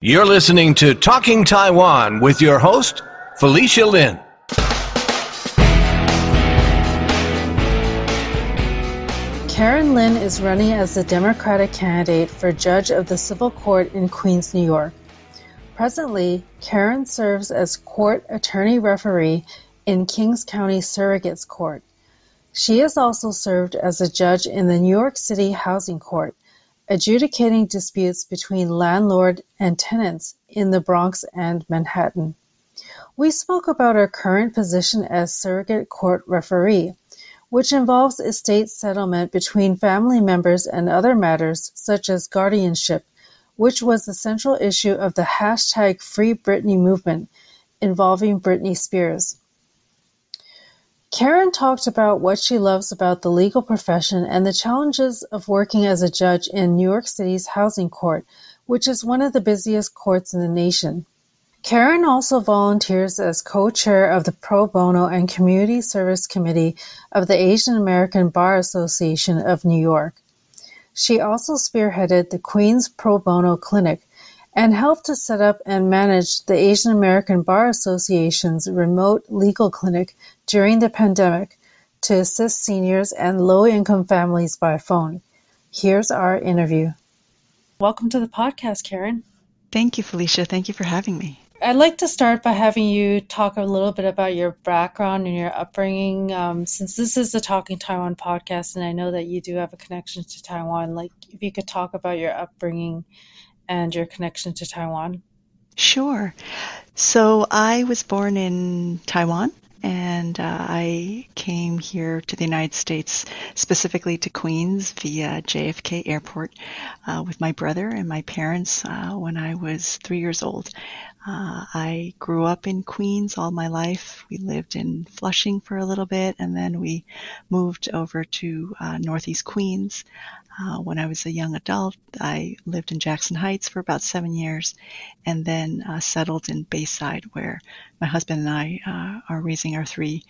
You're listening to Talking Taiwan with your host, Felicia Lin. Karen Lin is running as the Democratic candidate for judge of the Civil Court in Queens, New York. Presently, Karen serves as court attorney referee in Kings County Surrogates Court. She has also served as a judge in the New York City Housing Court, adjudicating disputes between landlord and tenants in the Bronx and Manhattan. We spoke about our current position as surrogate court referee which involves estate settlement between family members and other matters such as guardianship, which was the central issue of the hashtag Free Britney movement involving Britney Spears. Karen talked about what she loves about the legal profession and the challenges of working as a judge in New York City's housing court, which is one of the busiest courts in the nation. Karen also volunteers as co-chair of the Pro Bono and Community Service Committee of the Asian American Bar Association of New York. She also spearheaded the Queens Pro Bono Clinic and helped to set up and manage the Asian American Bar Association's remote legal clinic during the pandemic to assist seniors and low-income families by phone. Here's our interview. Welcome to the podcast, Karen. Thank you, Felicia. Thank you for having me. I'd like to start by having you talk a little bit about your background and your upbringing. Um, since this is the Talking Taiwan podcast, and I know that you do have a connection to Taiwan, like if you could talk about your upbringing and your connection to Taiwan. Sure. So I was born in Taiwan and uh, I came here to the United States, specifically to Queens via JFK Airport, uh, with my brother and my parents uh, when I was three years old. Uh, I grew up in Queens all my life. We lived in Flushing for a little bit, and then we moved over to uh, Northeast Queens. Uh, when I was a young adult, I lived in Jackson Heights for about seven years and then uh, settled in Bayside, where my husband and I uh, are raising our three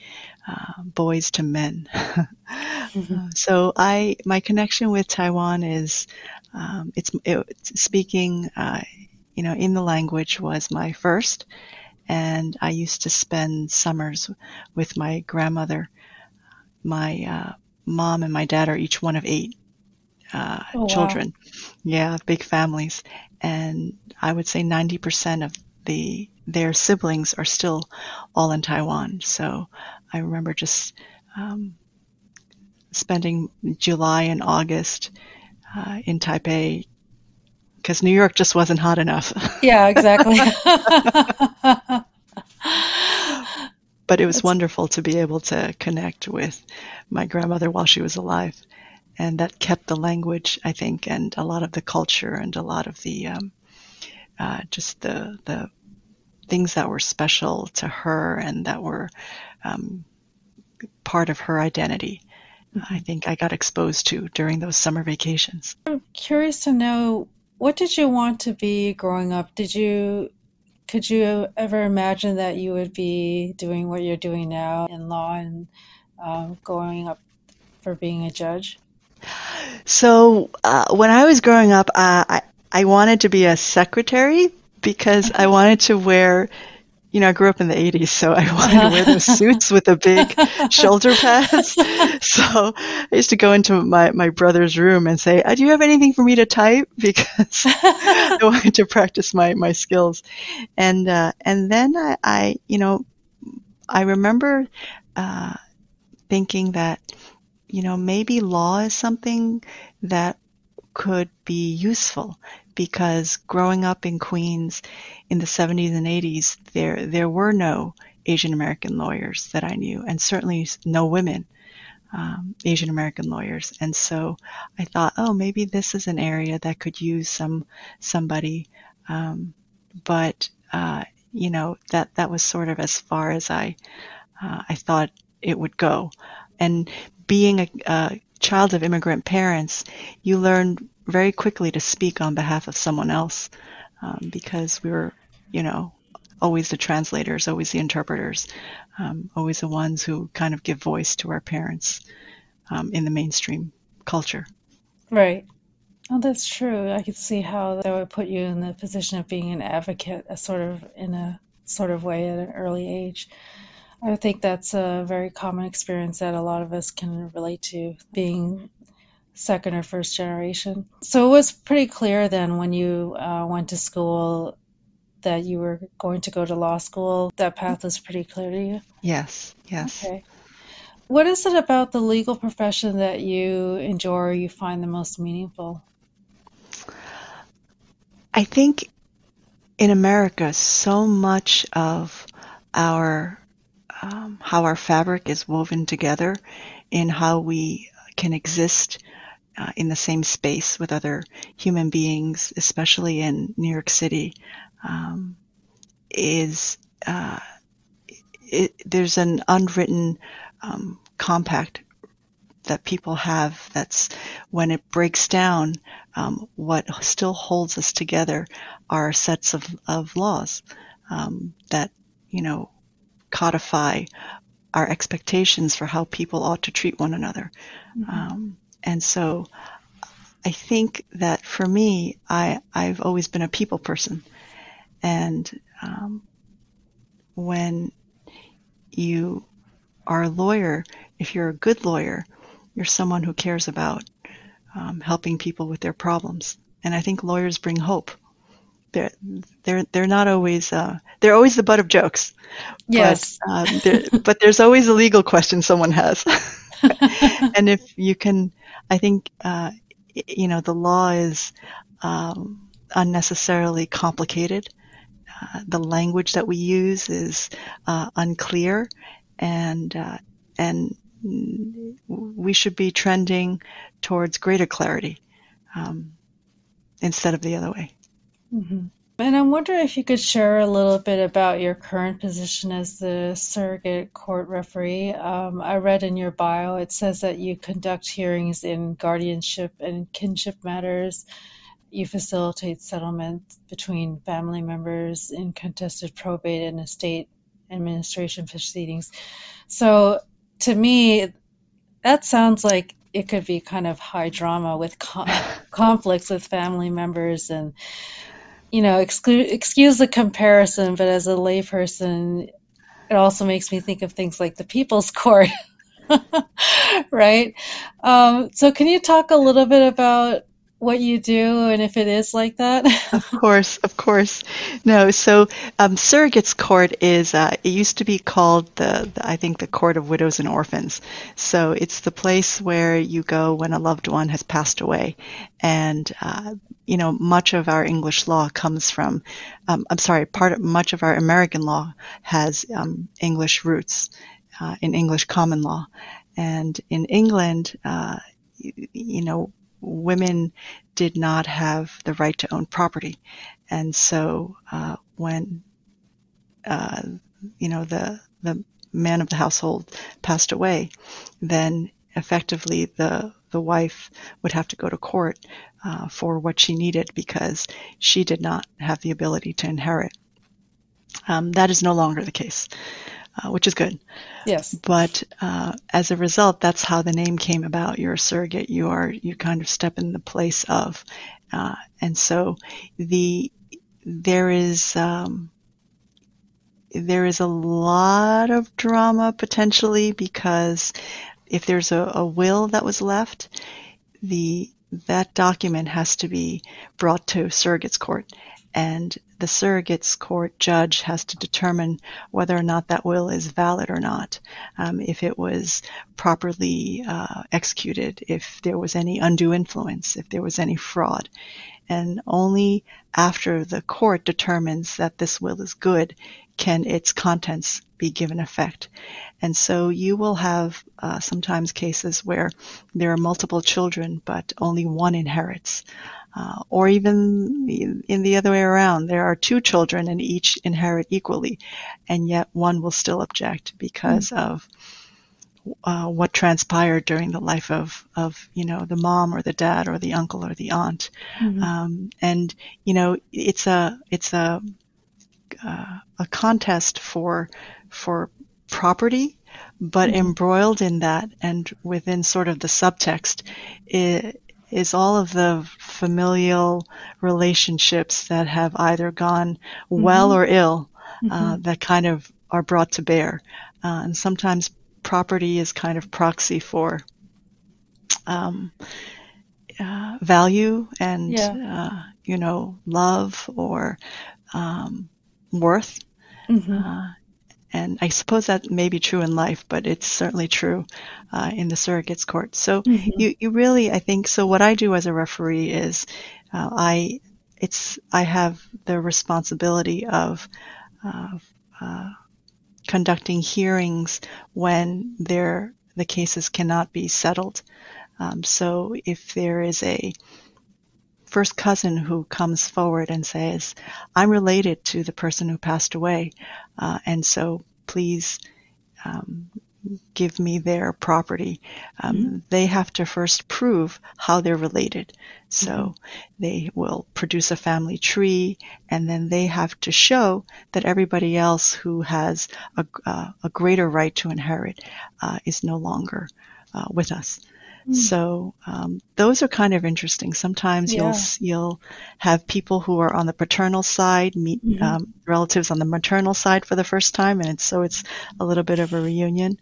uh, boys to men. mm-hmm. so I, my connection with Taiwan is, um, it's, it, speaking, uh, you know, in the language was my first, and I used to spend summers with my grandmother. My uh, mom and my dad are each one of eight uh, oh, children. Wow. Yeah, big families. And I would say 90% of the their siblings are still all in Taiwan. So I remember just um, spending July and August uh, in Taipei because New York just wasn't hot enough. Yeah, exactly. but it was wonderful to be able to connect with my grandmother while she was alive and that kept the language, I think, and a lot of the culture and a lot of the um, uh, just the the things that were special to her and that were um, part of her identity. Mm-hmm. I think I got exposed to during those summer vacations. I'm curious to know what did you want to be growing up? Did you could you ever imagine that you would be doing what you're doing now in law and uh, going up for being a judge? So uh, when I was growing up, uh, I I wanted to be a secretary because I wanted to wear. You know, I grew up in the 80s, so I wanted to wear those suits with the big shoulder pads. So I used to go into my, my brother's room and say, uh, Do you have anything for me to type? Because I wanted to practice my, my skills. And, uh, and then I, I, you know, I remember uh, thinking that you know, maybe law is something that could be useful because growing up in Queens in the 70s and 80s, there, there were no Asian American lawyers that I knew, and certainly no women. Um, Asian American lawyers, and so I thought, oh, maybe this is an area that could use some somebody, um, but uh, you know that that was sort of as far as I uh, I thought it would go, and being a, a child of immigrant parents, you learn very quickly to speak on behalf of someone else um, because we were, you know, always the translators, always the interpreters, um, always the ones who kind of give voice to our parents um, in the mainstream culture. Right. Oh, that's true. I could see how that would put you in the position of being an advocate, a sort of in a sort of way at an early age. I think that's a very common experience that a lot of us can relate to, being second or first generation. So it was pretty clear then when you uh, went to school that you were going to go to law school. That path was pretty clear to you. Yes, yes. Okay. What is it about the legal profession that you enjoy or you find the most meaningful? I think in America, so much of our um, how our fabric is woven together in how we can exist uh, in the same space with other human beings, especially in New York City, um, is uh, it, there's an unwritten um, compact that people have that's when it breaks down, um, what still holds us together are sets of, of laws um, that, you know, codify our expectations for how people ought to treat one another. Mm-hmm. And so I think that for me, I, I've always been a people person. And um, when you are a lawyer, if you're a good lawyer, you're someone who cares about um, helping people with their problems. And I think lawyers bring hope. They're they're they're not always uh, they're always the butt of jokes. Yes. But, um, but there's always a legal question someone has. and if you can, I think uh, you know the law is um, unnecessarily complicated. Uh, the language that we use is uh, unclear, and uh, and we should be trending towards greater clarity um, instead of the other way. Mm-hmm. And I'm wondering if you could share a little bit about your current position as the surrogate court referee. Um, I read in your bio it says that you conduct hearings in guardianship and kinship matters. You facilitate settlement between family members in contested probate and estate administration proceedings. So to me, that sounds like it could be kind of high drama with conflicts with family members and you know exclu- excuse the comparison but as a layperson it also makes me think of things like the people's court right? Um, so can you talk a little bit about what you do and if it is like that? of course, of course. No, so um, surrogates court is uh, it used to be called the, the, I think the court of widows and orphans. So it's the place where you go when a loved one has passed away, and uh, you know much of our English law comes from. Um, I'm sorry, part of much of our American law has um, English roots uh, in English common law, and in England. Uh, you, you know, women did not have the right to own property. And so uh, when uh, you know the the man of the household passed away, then effectively the the wife would have to go to court uh, for what she needed because she did not have the ability to inherit. Um, that is no longer the case uh, which is good. Yes. But uh, as a result, that's how the name came about. You're a surrogate. You are you kind of step in the place of, uh, and so the there is um, there is a lot of drama potentially because if there's a, a will that was left, the that document has to be brought to surrogates court and the surrogates court judge has to determine whether or not that will is valid or not, um, if it was properly uh, executed, if there was any undue influence, if there was any fraud. And only after the court determines that this will is good can its contents be given effect. And so you will have uh, sometimes cases where there are multiple children, but only one inherits. Uh, or even in the other way around, there are two children and each inherit equally, and yet one will still object because mm-hmm. of uh, what transpired during the life of, of you know the mom or the dad or the uncle or the aunt, mm-hmm. um, and you know it's a it's a uh, a contest for for property, but mm-hmm. embroiled in that and within sort of the subtext, it, is all of the familial relationships that have either gone well or ill uh, that kind of are brought to bear. Uh, and sometimes property is kind of proxy for um, uh, value and Yeah. uh, you know love or um, worth. Mhm. Uh, and I suppose that may be true in life, but it's certainly true uh, in the surrogates court. So Mhm. you, you really, I think, so what I do as a referee is uh, I, it's, I have the responsibility of, of uh, conducting hearings when there, the cases cannot be settled. Um, so if there is a first cousin who comes forward and says, I'm related to the person who passed away, uh, and so please um, give me their property. Um, They have to first prove how they're related. So they will produce a family tree, and then they have to show that everybody else who has a, uh, a greater right to inherit uh, is no longer uh, with us. So um, those are kind of interesting. Sometimes Yeah. you'll you'll have people who are on the paternal side meet Mhm. um, relatives on the maternal side for the first time, and it's, so it's a little bit of a reunion.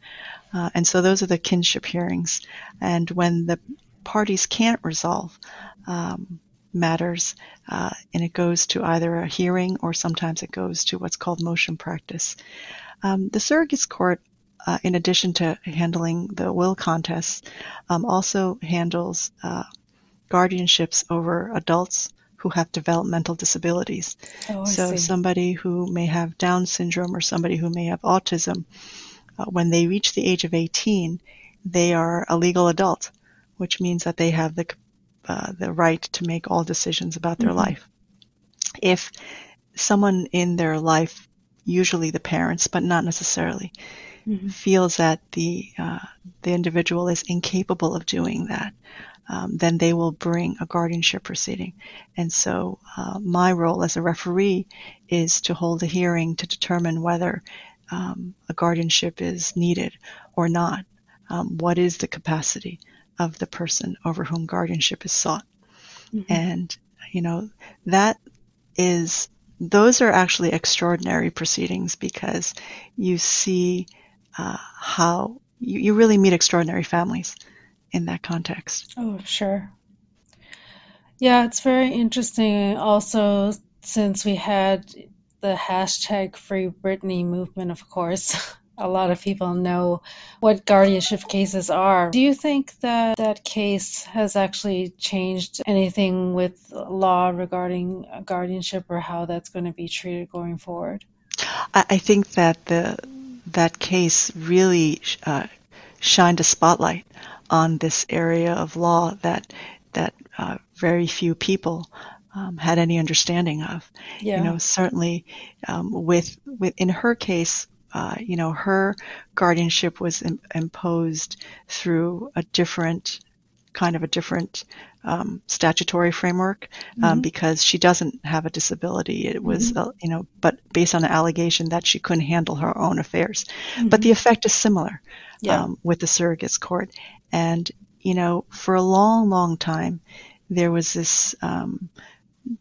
Uh, and so those are the kinship hearings. And when the parties can't resolve um, matters, uh, and it goes to either a hearing or sometimes it goes to what's called motion practice. Um, the surrogates court, uh, in addition to handling the will contests, um, also handles uh, guardianships over adults who have developmental disabilities. Oh, So see. somebody who may have Down syndrome or somebody who may have autism, uh, when they reach the age of 18, they are a legal adult, which means that they have the uh, the right to make all decisions about their Mhm. life. If someone in their life, usually the parents, but not necessarily, Mhm. feels that the uh, the individual is incapable of doing that, um, then they will bring a guardianship proceeding. And so, uh, my role as a referee is to hold a hearing to determine whether um, a guardianship is needed or not. Um, what is the capacity of the person over whom guardianship is sought? Mhm. And you know that is those are actually extraordinary proceedings because you see uh, how you, you really meet extraordinary families in that context. Oh, sure. Yeah, it's very interesting also since we had the hashtag Free Britney movement, of course. A lot of people know what guardianship cases are. Do you think that that case has actually changed anything with law regarding guardianship or how that's going to be treated going forward? I, I think that the that case really uh, shined a spotlight on this area of law that that uh, very few people um, had any understanding of. Yeah. You know, certainly um, with with in her case, uh, you know, her guardianship was Im- imposed through a different kind of a different um, statutory framework um, Mhm. because she doesn't have a disability. It was, uh, you know, but based on an allegation that she couldn't handle her own affairs. But the effect is similar Yeah. um, with the surrogates court. And, you know, for a long, long time, there was this um,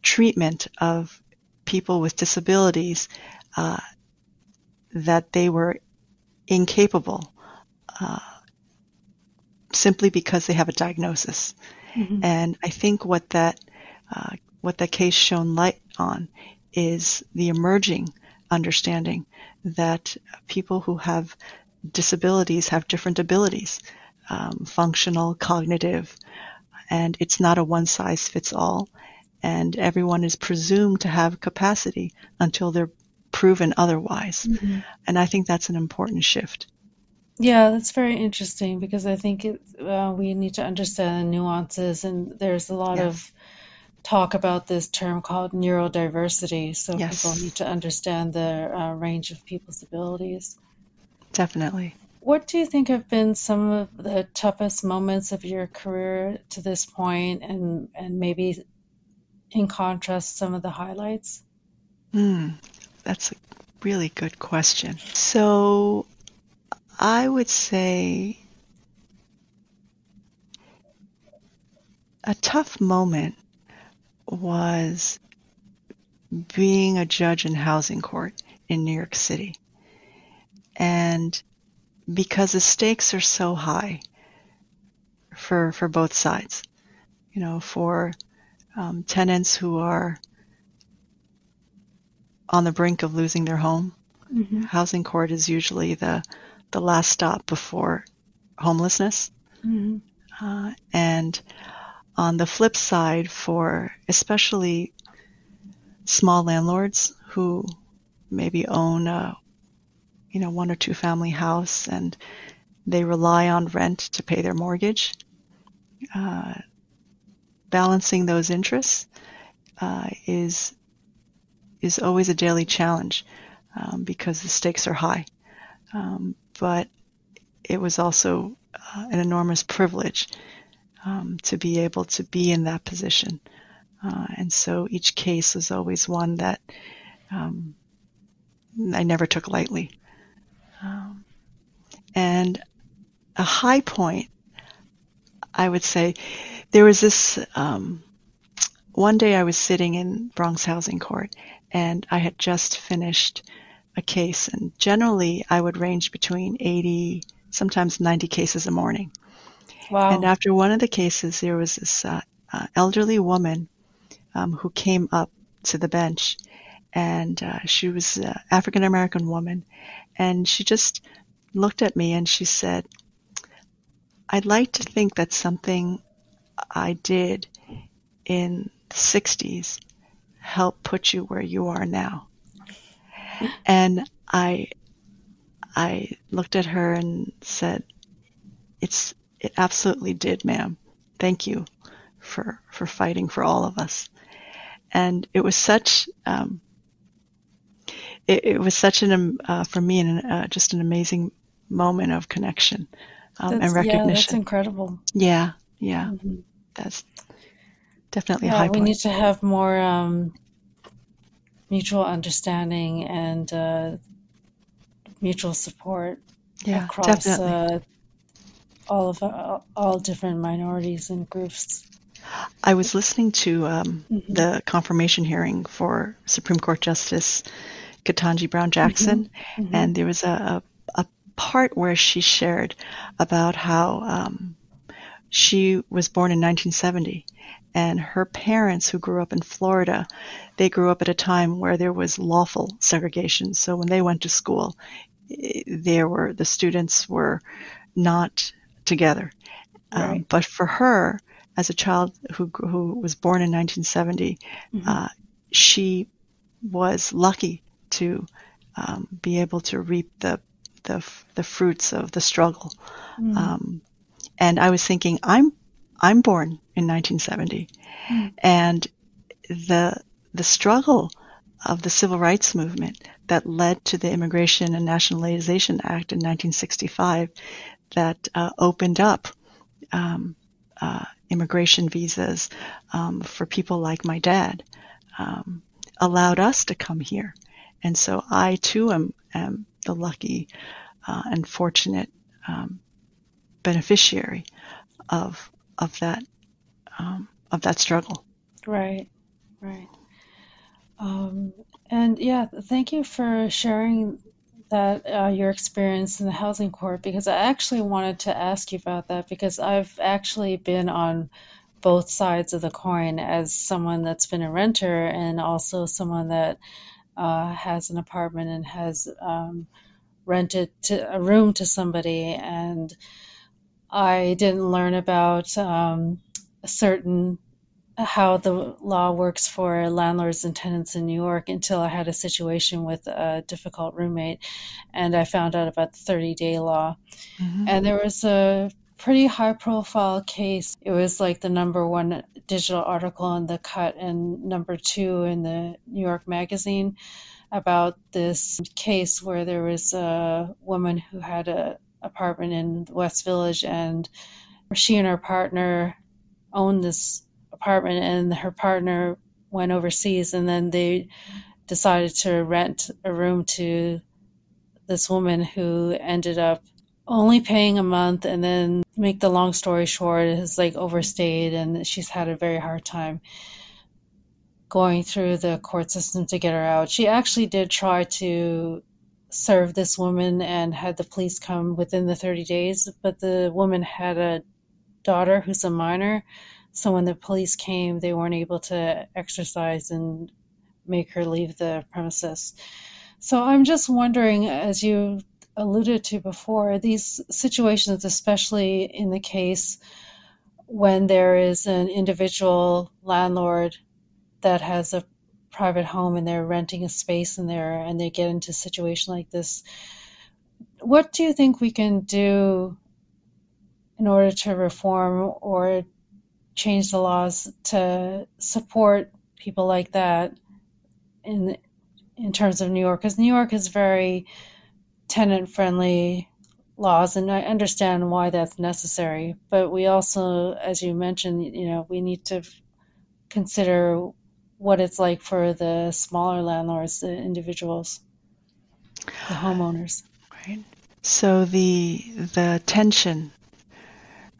treatment of people with disabilities uh, that they were incapable uh, simply because they have a diagnosis. Mhm. And I think what that uh, what that case shone light on is the emerging understanding that people who have disabilities have different abilities, um, functional, cognitive, and it's not a one size fits all. And everyone is presumed to have capacity until they're proven otherwise. Mhm. And I think that's an important shift. Yeah, that's very interesting because I think it, uh, we need to understand the nuances, and there's a lot Yes. of talk about this term called neurodiversity, so Yes. people need to understand the uh, range of people's abilities. Definitely. What do you think have been some of the toughest moments of your career to this point, and and maybe in contrast, some of the highlights? Hmm, that's a really good question. So I would say a tough moment was being a judge in housing court in New York City. And because the stakes are so high for for both sides, you know, for um, tenants who are on the brink of losing their home, mm-hmm. housing court is usually the the last stop before homelessness. Mm-hmm. Uh, and on the flip side, for especially small landlords who maybe own a you know one or two family house and they rely on rent to pay their mortgage uh, balancing those interests uh, is is always a daily challenge um, because the stakes are high um, but it was also uh, an enormous privilege um, to be able to be in that position uh, and so each case was always one that um, I never took lightly. Um, and a high point, I would say, there was this. Um, one day I was sitting in Bronx Housing Court, and I had just finished a case, and generally I would range between 80, sometimes 90 cases a morning. Wow. And after one of the cases, there was this uh, uh, elderly woman um, who came up to the bench, and uh, she was an African American woman, and she just looked at me and she said, "I'd like to think that something I did in the '60s helped put you where you are now." And I, I looked at her and said, "It's it absolutely did, ma'am. Thank you for for fighting for all of us." and it was such um, it, it, was such an um, uh, for me an, uh, just an amazing moment of connection um, and recognition. Yeah, that's incredible. Yeah, yeah, mm-hmm. that's definitely yeah, a high we need to have more um, mutual understanding and uh, mutual support yeah, across uh, all of uh, all different minorities and groups. I was listening to um, mm-hmm. the confirmation hearing for Supreme Court Justice Ketanji Brown Jackson, mm-hmm. Mm-hmm. and there was a, a, a, part where she shared about how um, she was born in 1970 and her parents who grew up in Florida, they grew up at a time where there was lawful segregation. So when they went to school, there were the students were not together. Um, right. Um, but for her, as a child who who was born in 1970, mm-hmm. uh, she was lucky to um, be able to reap the the, the fruits of the struggle. Mm-hmm. Um, and I was thinking, I'm I'm born in 1970, mm-hmm. and the the struggle of the civil rights movement that led to the Immigration and Nationalization Act in 1965 that uh, opened up um, uh, immigration visas um, for people like my dad um, allowed us to come here. And so I too am, am the lucky uh, and fortunate um, beneficiary of of that um, of that struggle. Right, right. Um, and yeah, thank you for sharing that uh, your experience in the housing court because I actually wanted to ask you about that because I've actually been on both sides of the coin as someone that's been a renter and also someone that uh, has an apartment and has um, rented to, a room to somebody and I didn't learn about um, certain how the law works for landlords and tenants in New York until I had a situation with a difficult roommate and I found out about the 30 day law. Mm-hmm. And there was a pretty high profile case. It was like the number one digital article in the cut and number two in the New York Magazine about this case where there was a woman who had an apartment in West Village and she and her partner owned this apartment and her partner went overseas and then they decided to rent a room to this woman who ended up only paying a month and then make the long story short is like overstayed and she's had a very hard time going through the court system to get her out. She actually did try to serve this woman and had the police come within the 30 days, but the woman had a daughter who's a minor. So when the police came, they weren't able to exercise and make her leave the premises. So I'm just wondering, as you alluded to before, these situations, especially in the case when there is an individual landlord that has a private home and they're renting a space in there and they get into a situation like this, what do you think we can do in order to reform or change the laws to support people like that in in terms of New York? Because New York is very tenant friendly laws, and I understand why that's necessary. But we also, as you mentioned, you know, we need to consider what it's like for the smaller landlords, the individuals, the homeowners. Right. So the the tension,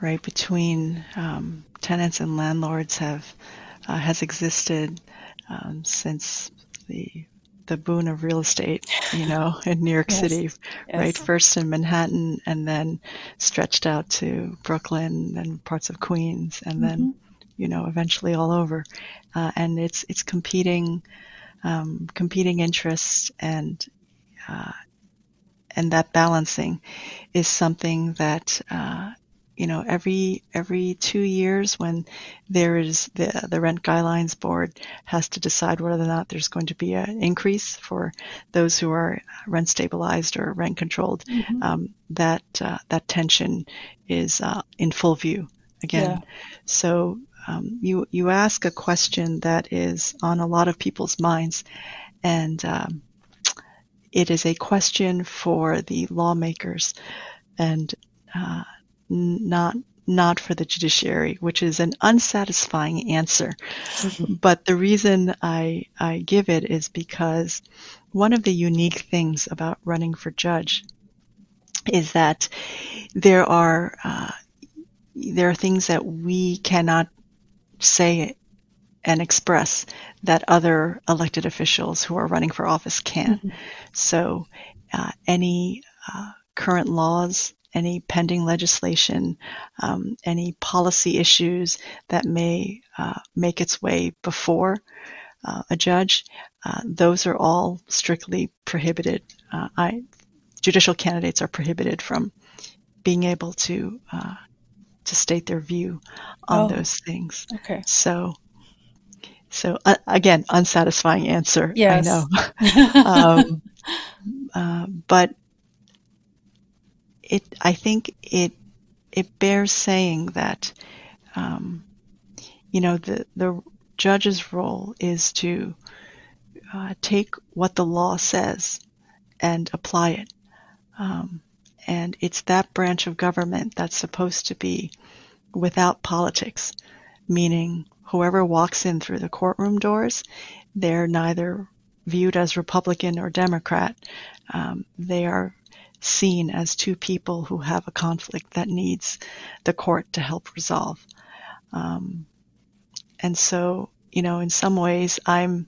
right, between um, tenants and landlords have uh, has existed um, since the the boon of real estate, you know, in New York yes. City, yes. right? First in Manhattan and then stretched out to Brooklyn and parts of Queens and mm-hmm. then, you know, eventually all over. Uh, and it's, it's competing, um, competing interests and, uh, and that balancing is something that, uh, you know, every every two years when there is the the rent guidelines board has to decide whether or not there's going to be an increase for those who are rent stabilized or rent controlled. Mm-hmm. Um, that uh, that tension is uh, in full view again. Yeah. So um, you you ask a question that is on a lot of people's minds, and um, it is a question for the lawmakers, and uh, not not for the judiciary, which is an unsatisfying answer. Mm-hmm. But the reason I, I give it is because one of the unique things about running for judge is that there are uh, there are things that we cannot say and express that other elected officials who are running for office can. Mm-hmm. So, uh, any uh, current laws any pending legislation, um, any policy issues that may uh, make its way before uh, a judge, uh, those are all strictly prohibited. Uh, I, judicial candidates are prohibited from being able to uh, to state their view on oh, those things. Okay. So, so uh, again, unsatisfying answer. Yes. I know. um, but it I think it it bears saying that um, you know the the judge's role is to uh, take what the law says and apply it. Um, and it's that branch of government that's supposed to be without politics, meaning whoever walks in through the courtroom doors, they're neither viewed as Republican or Democrat. Um, they are seen as two people who have a conflict that needs the court to help resolve. Um, and so, you know, in some ways, I'm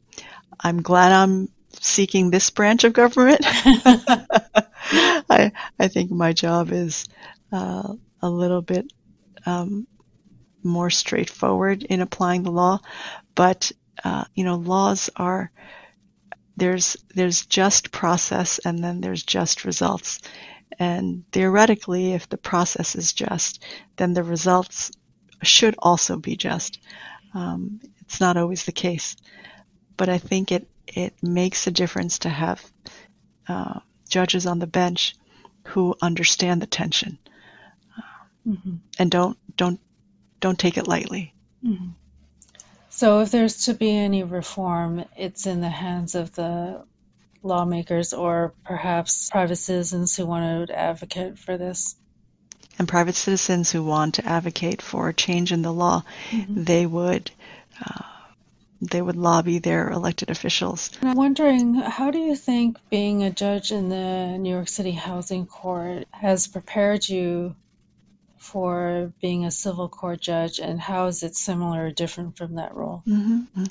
I'm glad I'm seeking this branch of government. I I think my job is uh, a little bit um, more straightforward in applying the law, but uh, you know, laws are there's there's just process and then there's just results. And theoretically, if the process is just, then the results should also be just. Um, it's not always the case, but I think it it makes a difference to have uh, judges on the bench who understand the tension uh, mm-hmm. and don't don't don't take it lightly. Mm-hmm. So if there's to be any reform, it's in the hands of the lawmakers or perhaps private citizens who want to advocate for this. And private citizens who want to advocate for a change in the law, mm-hmm. they would uh, they would lobby their elected officials. I'm wondering, how do you think being a judge in the New York City Housing Court has prepared you for being a civil court judge, and how is it similar or different from that role? Mm-hmm.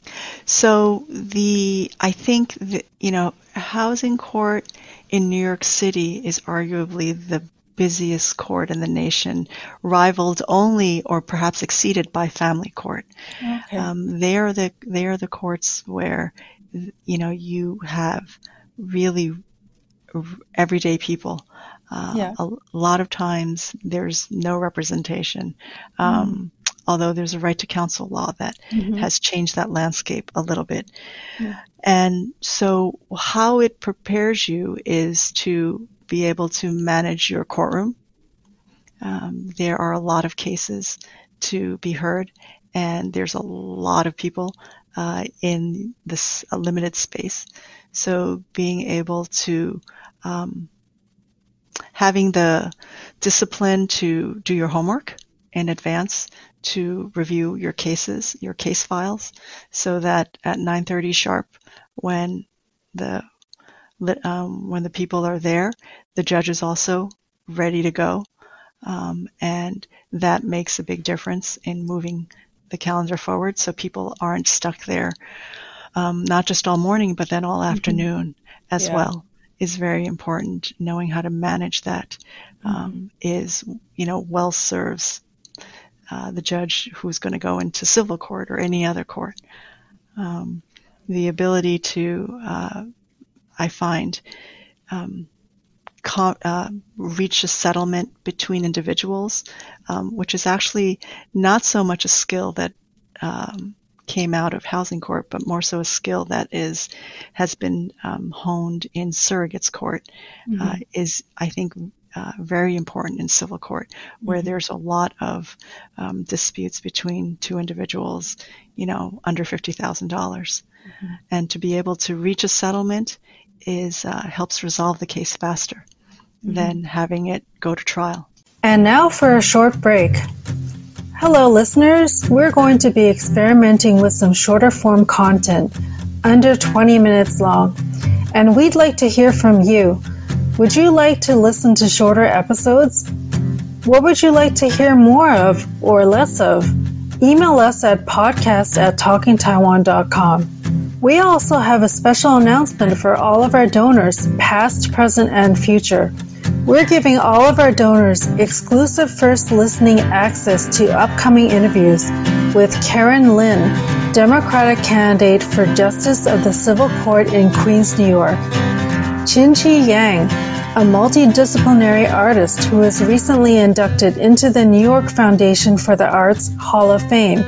So the I think that you know housing court in New York City is arguably the busiest court in the nation, rivaled only or perhaps exceeded by family court. Okay. Um, they are the they are the courts where you know you have really everyday people. Uh, Yeah. a, lot of times there's no representation. Um, Although there's a right to counsel law that Mhm. has changed that landscape a little bit. Yeah. And so how it prepares you is to be able to manage your courtroom. Um, there are a lot of cases to be heard, and there's a lot of people uh, in this limited space. So being able to um, having the discipline to do your homework in advance to review your cases, your case files, so that at 9:30 sharp, when the um, when the people are there, the judge is also ready to go, um, and that makes a big difference in moving the calendar forward, so people aren't stuck there, um, not just all morning, but then all afternoon as Yeah. well. Is very important. Knowing how to manage that um, is, you know, well serves uh, the judge who's going to go into civil court or any other court. Um, the ability to, uh, I find, um, co- uh, reach a settlement between individuals, um, which is actually not so much a skill that um, came out of housing court, but more so a skill that is has been um, honed in surrogates court. Uh, is I think uh, very important in civil court, where there's a lot of um, disputes between two individuals, you know, under fifty dollars, and to be able to reach a settlement is uh, helps resolve the case faster than having it go to trial. And now for a short break. Hello, listeners. We're going to be experimenting with some shorter form content, under 20 minutes long, and we'd like to hear from you. Would you like to listen to shorter episodes? What would you like to hear more of or less of? Email us at podcast at talkingtaiwan.com. We also have a special announcement for all of our donors, past, present, and future. We're giving all of our donors exclusive first listening access to upcoming interviews with Karen Lin, Democratic candidate for Justice of the Civil Court in Queens, New York. Chin Chih Yang, a multidisciplinary artist who was recently inducted into the New York Foundation for the Arts Hall of Fame.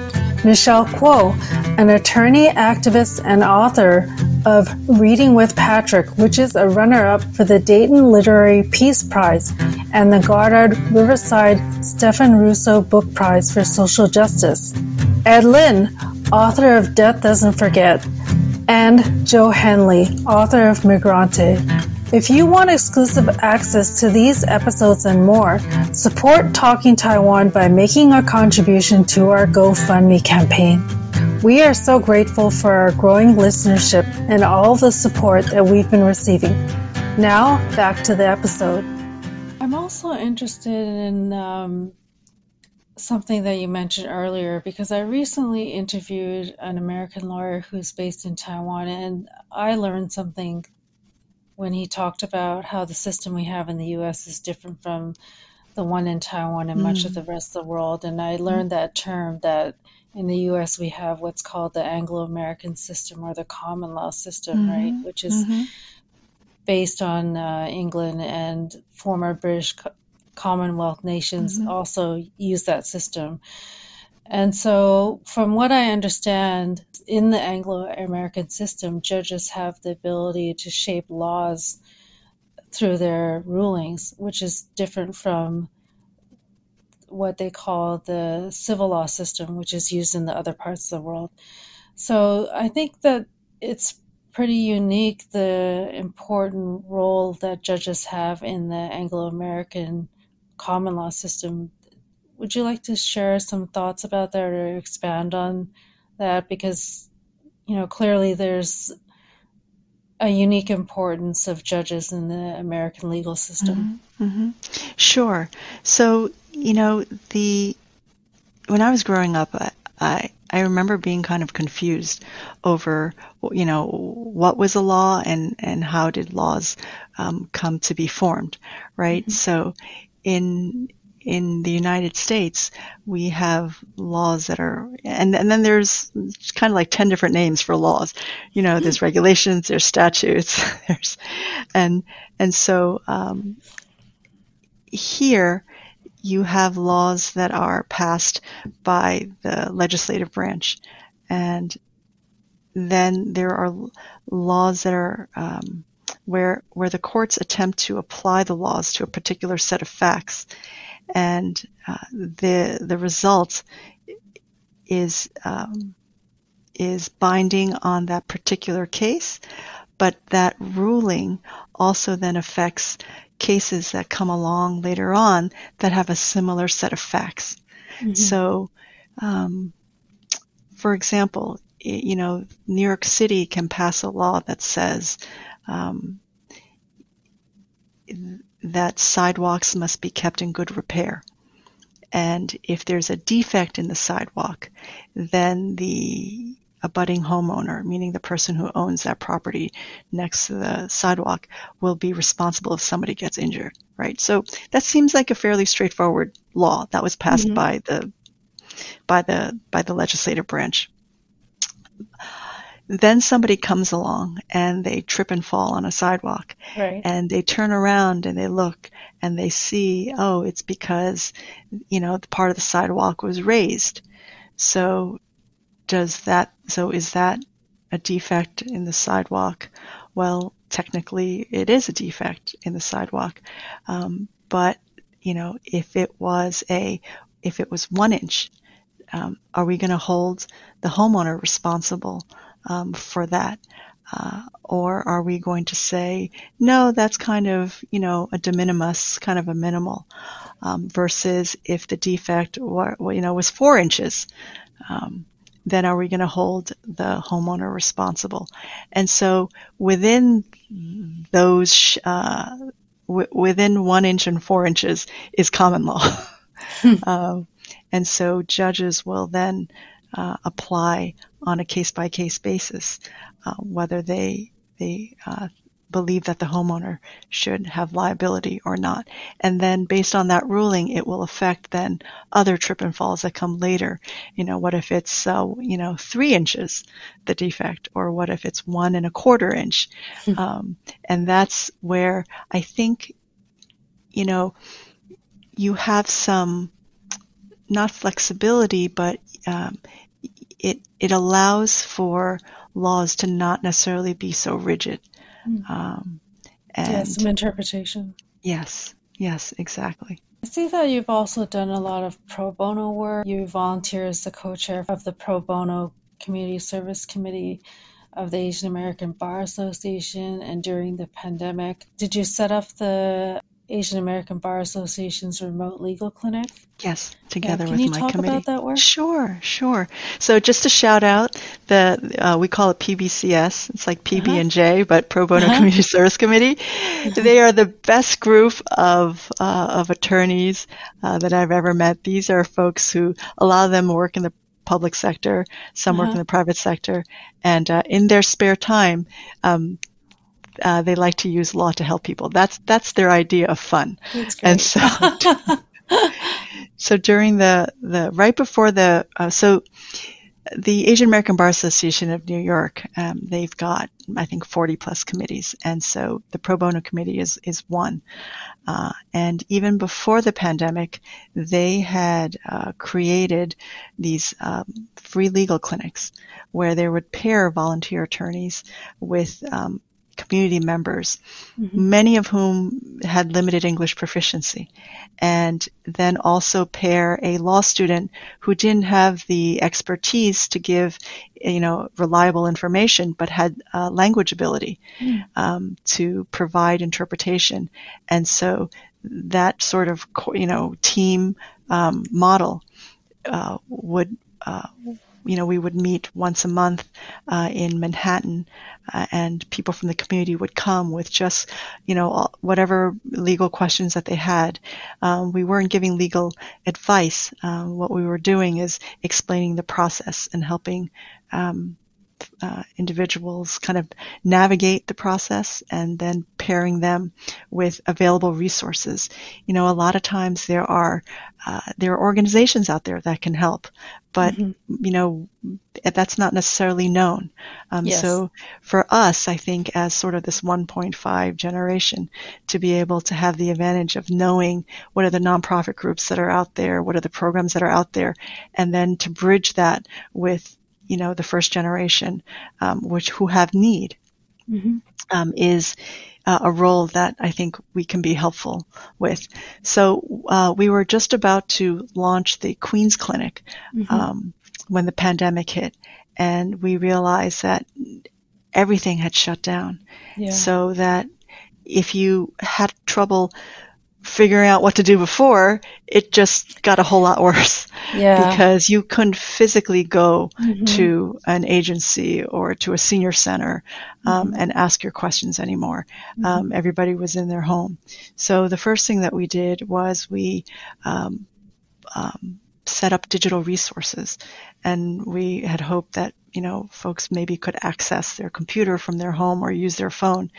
Michelle Kuo, an attorney, activist, and author of Reading with Patrick, which is a runner up for the Dayton Literary Peace Prize and the Goddard Riverside Stephan Russo Book Prize for Social Justice. Ed Lin, author of Death Doesn't Forget, and Joe Henley, author of Migrante. If you want exclusive access to these episodes and more, support Talking Taiwan by making a contribution to our GoFundMe campaign. We are so grateful for our growing listenership and all the support that we've been receiving. Now, back to the episode. I'm also interested in um, something that you mentioned earlier because I recently interviewed an American lawyer who's based in Taiwan, and I learned something when he talked about how the system we have in the US is different from the one in Taiwan and much of mm. the rest of the world. And I learned that term that in the US we have what's called the Anglo American system or the common law system, right? Mm-hmm. Which is mm-hmm. based on uh, England and former British co- Commonwealth nations mm-hmm. also use that system. And so, from what I understand, in the Anglo American system, judges have the ability to shape laws through their rulings, which is different from what they call the civil law system, which is used in the other parts of the world. So, I think that it's pretty unique the important role that judges have in the Anglo American common law system. Would you like to share some thoughts about that or expand on that? Because you know, clearly there's a unique importance of judges in the American legal system. Mm-hmm. Mm-hmm. Sure. So, you know, the when I was growing up, I I remember being kind of confused over, you know, what was a law and and how did laws um, come to be formed, right? Mm-hmm. So, in in the United States, we have laws that are, and, and then there's kind of like 10 different names for laws. You know, there's regulations, there's statutes, there's, and, and so, um, here you have laws that are passed by the legislative branch and then there are laws that are, um, where, where the courts attempt to apply the laws to a particular set of facts and uh, the the result is um, is binding on that particular case, but that ruling also then affects cases that come along later on that have a similar set of facts. Mm-hmm. So, um, for example, you know, New York City can pass a law that says um, that sidewalks must be kept in good repair. And if there's a defect in the sidewalk, then the abutting homeowner, meaning the person who owns that property next to the sidewalk, will be responsible if somebody gets injured, right? So that seems like a fairly straightforward law that was passed mm-hmm. by the by the by the legislative branch. Then somebody comes along and they trip and fall on a sidewalk. Right. And they turn around and they look and they see, oh, it's because, you know, the part of the sidewalk was raised. So does that, so is that a defect in the sidewalk? Well, technically it is a defect in the sidewalk. Um, but, you know, if it was a, if it was one inch, um, are we going to hold the homeowner responsible um, for that? Uh, or are we going to say, no, that's kind of, you know, a de minimis, kind of a minimal, um, versus if the defect, were, you know, was four inches, um, then are we going to hold the homeowner responsible? And so within those, uh, w- within one inch and four inches is common law. um, and so judges will then uh, apply on a case by case basis, uh, whether they they uh, believe that the homeowner should have liability or not. And then based on that ruling, it will affect then other trip and falls that come later. You know, what if it's, uh, you know, three inches, the defect, or what if it's one and a quarter inch? Mm-hmm. Um, and that's where I think, you know, you have some, not flexibility, but um, it it allows for laws to not necessarily be so rigid. Mm. Um, and yeah, some interpretation. Yes, yes, exactly. I see that you've also done a lot of pro bono work. You volunteer as the co-chair of the pro bono community service committee of the Asian American Bar Association, and during the pandemic, did you set up the Asian American Bar Association's remote legal clinic. Yes, together with my committee. Can you talk about that work? Sure, sure. So just to shout out, the uh, we call it PBCS. It's like PB uh-huh. and J, but Pro Bono uh-huh. Community Service Committee. Uh-huh. They are the best group of uh, of attorneys uh, that I've ever met. These are folks who a lot of them work in the public sector, some work in uh-huh. the private sector, and uh, in their spare time, um, uh, they like to use law to help people. That's that's their idea of fun. And so, so during the the right before the uh, so the Asian American Bar Association of New York, um, they've got I think 40 plus committees, and so the pro bono committee is is one. Uh, and even before the pandemic, they had uh, created these um, free legal clinics where they would pair volunteer attorneys with um, community members, mm-hmm. many of whom had limited English proficiency, and then also pair a law student who didn't have the expertise to give, you know, reliable information, but had uh, language ability mm. um, to provide interpretation, and so that sort of, you know, team um, model uh, would uh, you know, we would meet once a month uh, in Manhattan, uh, and people from the community would come with just, you know, whatever legal questions that they had. Um, we weren't giving legal advice. Um, what we were doing is explaining the process and helping um, uh, individuals kind of navigate the process and then pairing them with available resources. You know, a lot of times there are uh, there are organizations out there that can help, but mm-hmm. you know that's not necessarily known. Um, yes. So for us, I think as sort of this 1.5 generation, to be able to have the advantage of knowing what are the nonprofit groups that are out there, what are the programs that are out there, and then to bridge that with you know the first generation, um, which who have need, mm-hmm. um, is uh, a role that I think we can be helpful with. So uh, we were just about to launch the Queens Clinic mm-hmm. um, when the pandemic hit, and we realized that everything had shut down. Yeah. So that if you had trouble figuring out what to do before, it just got a whole lot worse. Yeah. Because you couldn't physically go mm-hmm. to an agency or to a senior center um, mm-hmm. and ask your questions anymore. Mm-hmm. Um, everybody was in their home. So the first thing that we did was we um, um set up digital resources. And we had hoped that, you know, folks maybe could access their computer from their home or use their phone.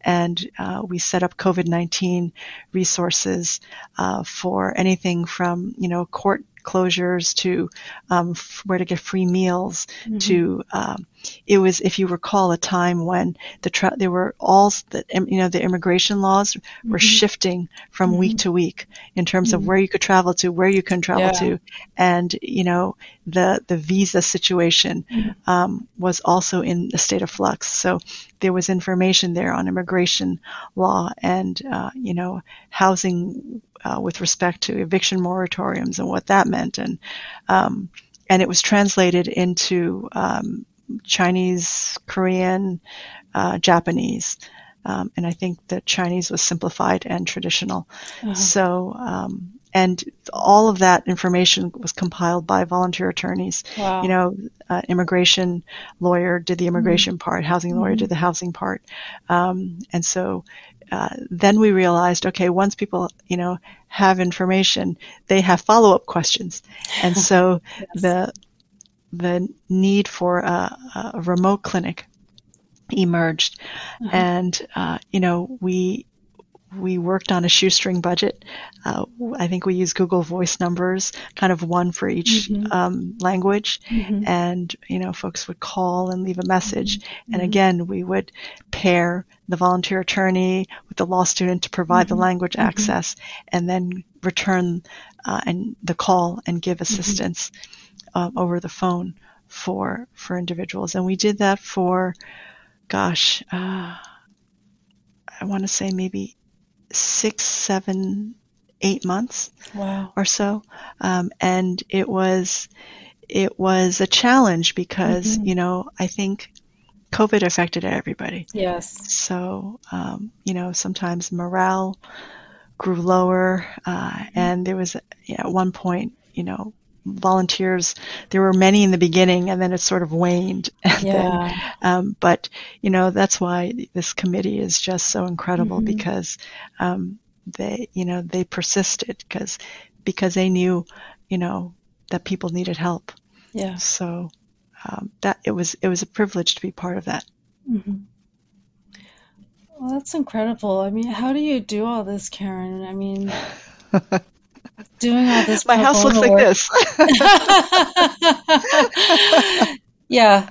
And uh, we set up COVID-19 resources uh, for anything from, you know, court closures to um, f- where to get free meals mm-hmm. to um, it was if you recall a time when the tra- there were all the you know the immigration laws were mm-hmm. shifting from mm-hmm. week to week in terms of mm-hmm. where you could travel to where you couldn't travel yeah. to and you know the the visa situation mm-hmm. um, was also in a state of flux so there was information there on immigration law and uh, you know housing uh, with respect to eviction moratoriums and what that meant, and um, and it was translated into um, Chinese, Korean, uh, Japanese, um, and I think that Chinese was simplified and traditional. Uh-huh. So um, and all of that information was compiled by volunteer attorneys. Wow. You know, uh, immigration lawyer did the immigration mm-hmm. part, housing lawyer mm-hmm. did the housing part, um, and so uh, then we realized, okay, once people, you know, have information, they have follow-up questions, and so yes. the the need for a, a remote clinic emerged, uh-huh. and uh, you know, we we worked on a shoestring budget. Uh, I think we used Google Voice numbers, kind of one for each mm-hmm. um, language, mm-hmm. and you know, folks would call and leave a message. Mm-hmm. And again, we would pair the volunteer attorney with the law student to provide the mm-hmm. language mm-hmm. access, and then return uh, and the call and give mm-hmm. assistance uh, over the phone for for individuals. And we did that for, gosh. Uh, I want to say maybe six, seven, eight months wow. or so. Um, and it was, it was a challenge because, mm-hmm. you know, I think COVID affected everybody. Yes. So, um, you know, sometimes morale grew lower, uh, mm-hmm. and there was, at one point, you know, volunteers. There were many in the beginning, and then it sort of waned. yeah. Then, um, but you know that's why this committee is just so incredible mm-hmm. because um, they, you know, they persisted because because they knew, you know, that people needed help. Yeah. So um, that it was it was a privilege to be part of that. Mm-hmm. Well, that's incredible. I mean, how do you do all this, Karen? I mean, doing all this. My house looks like this. yeah,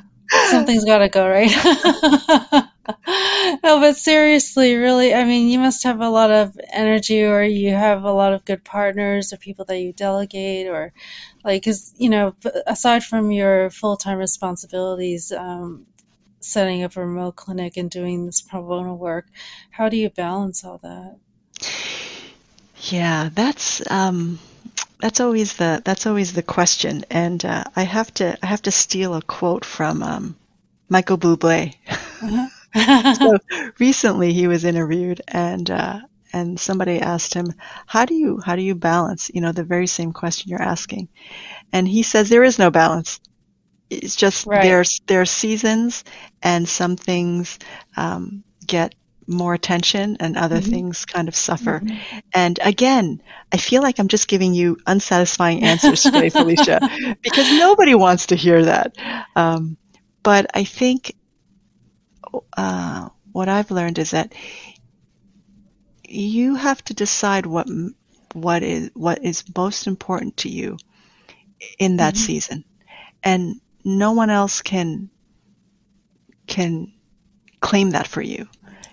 something's got to go right. no, but seriously, really, I mean, you must have a lot of energy, or you have a lot of good partners, or people that you delegate, or like, because you know, aside from your full time responsibilities. Um, setting up a remote clinic and doing this pro bono work how do you balance all that yeah, that's um, that's always the that's always the question, and uh, I have to I have to steal a quote from um, Michael Bublé. Uh-huh. so recently he was interviewed, and uh, and somebody asked him, "How do you how do you balance you know the very same question you're asking?" And he says there is no balance. it's just Right. there's there's seasons, and some things um, get more attention, and other Mhm. things kind of suffer. Mhm. And again, I feel like I'm just giving you unsatisfying answers today, Felicia, because nobody wants to hear that. Um, but I think uh, what I've learned is that you have to decide what what is what is most important to you in that Mhm. season, and no one else can can claim that for you.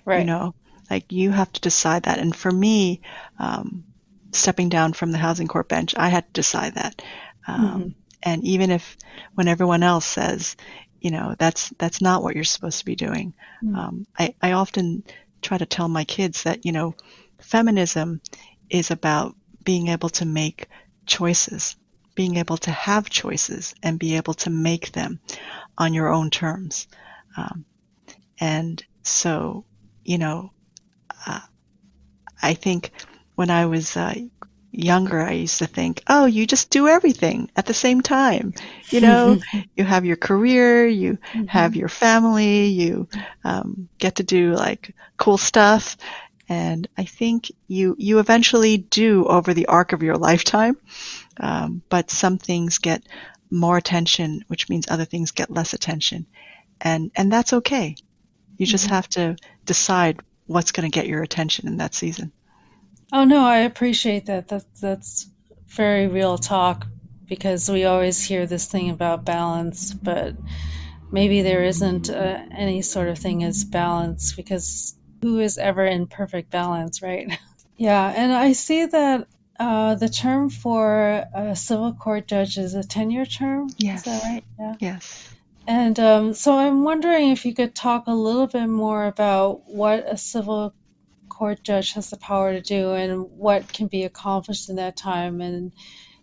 Right. You know, like you have to decide that. And for me, um, stepping down from the housing court bench, I had to decide that. Um, Mhm. And even if when everyone else says, you know, that's that's not what you're supposed to be doing, Mm. um, I, I often try to tell my kids that you know, feminism is about being able to make choices, being able to have choices, and be able to make them on your own terms. Um, and so, you know, uh, I think when I was uh, younger, I used to think, oh, you just do everything at the same time. You know, you have your career, you have your family, you um, get to do like cool stuff. And I think you, you eventually do over the arc of your lifetime. Um, but some things get more attention, which means other things get less attention. And, and that's okay. You just Mhm. have to decide what's going to get your attention in that season. Oh no, I appreciate that. That that's very real talk because we always hear this thing about balance, but maybe there isn't uh, any sort of thing as balance because who is ever in perfect balance, right? Yeah, and I see that uh, the term for a civil court judge is a 10-year term. Is that Yes. right? Yeah. Yes. And um, so I'm wondering if you could talk a little bit more about what a civil court judge has the power to do and what can be accomplished in that time. And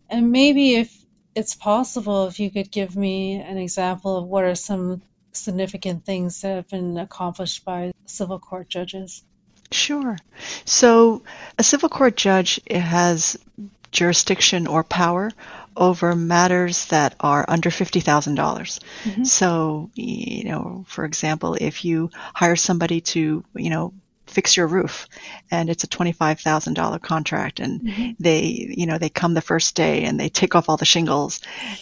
and maybe if it's possible, if you could give me an example of what are some significant things that have been accomplished by civil court judges. Sure. So a civil court judge has jurisdiction or power over matters that are under $50,000. dollars Mhm. So, you know, for example, if you hire somebody to, you know, fix your roof and it's a $25,000 contract and Mhm. they, you know, they come the first day and they take off all the shingles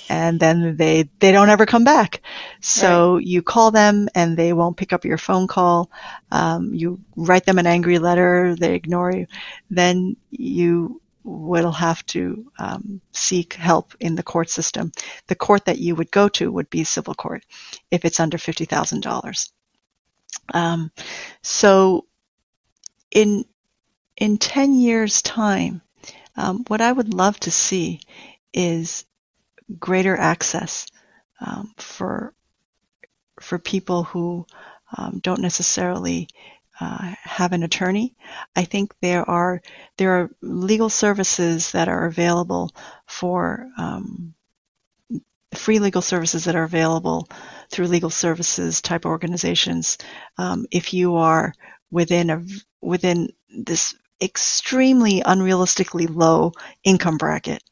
and then they, they don't ever come back. So you call them and they won't pick up your phone call. Um, you write them an angry letter, they ignore you. Then you will have to um, seek help in the court system. The court that you would go to would be civil court if it's under $50,000. Um, so in in 10 years time um, what i would love to see is greater access um, for for people who um, don't necessarily uh, have an attorney. I think there are there are legal services that are available for um, free legal services that are available through legal services type organizations. Um, if you are within a within this extremely unrealistically low income bracket,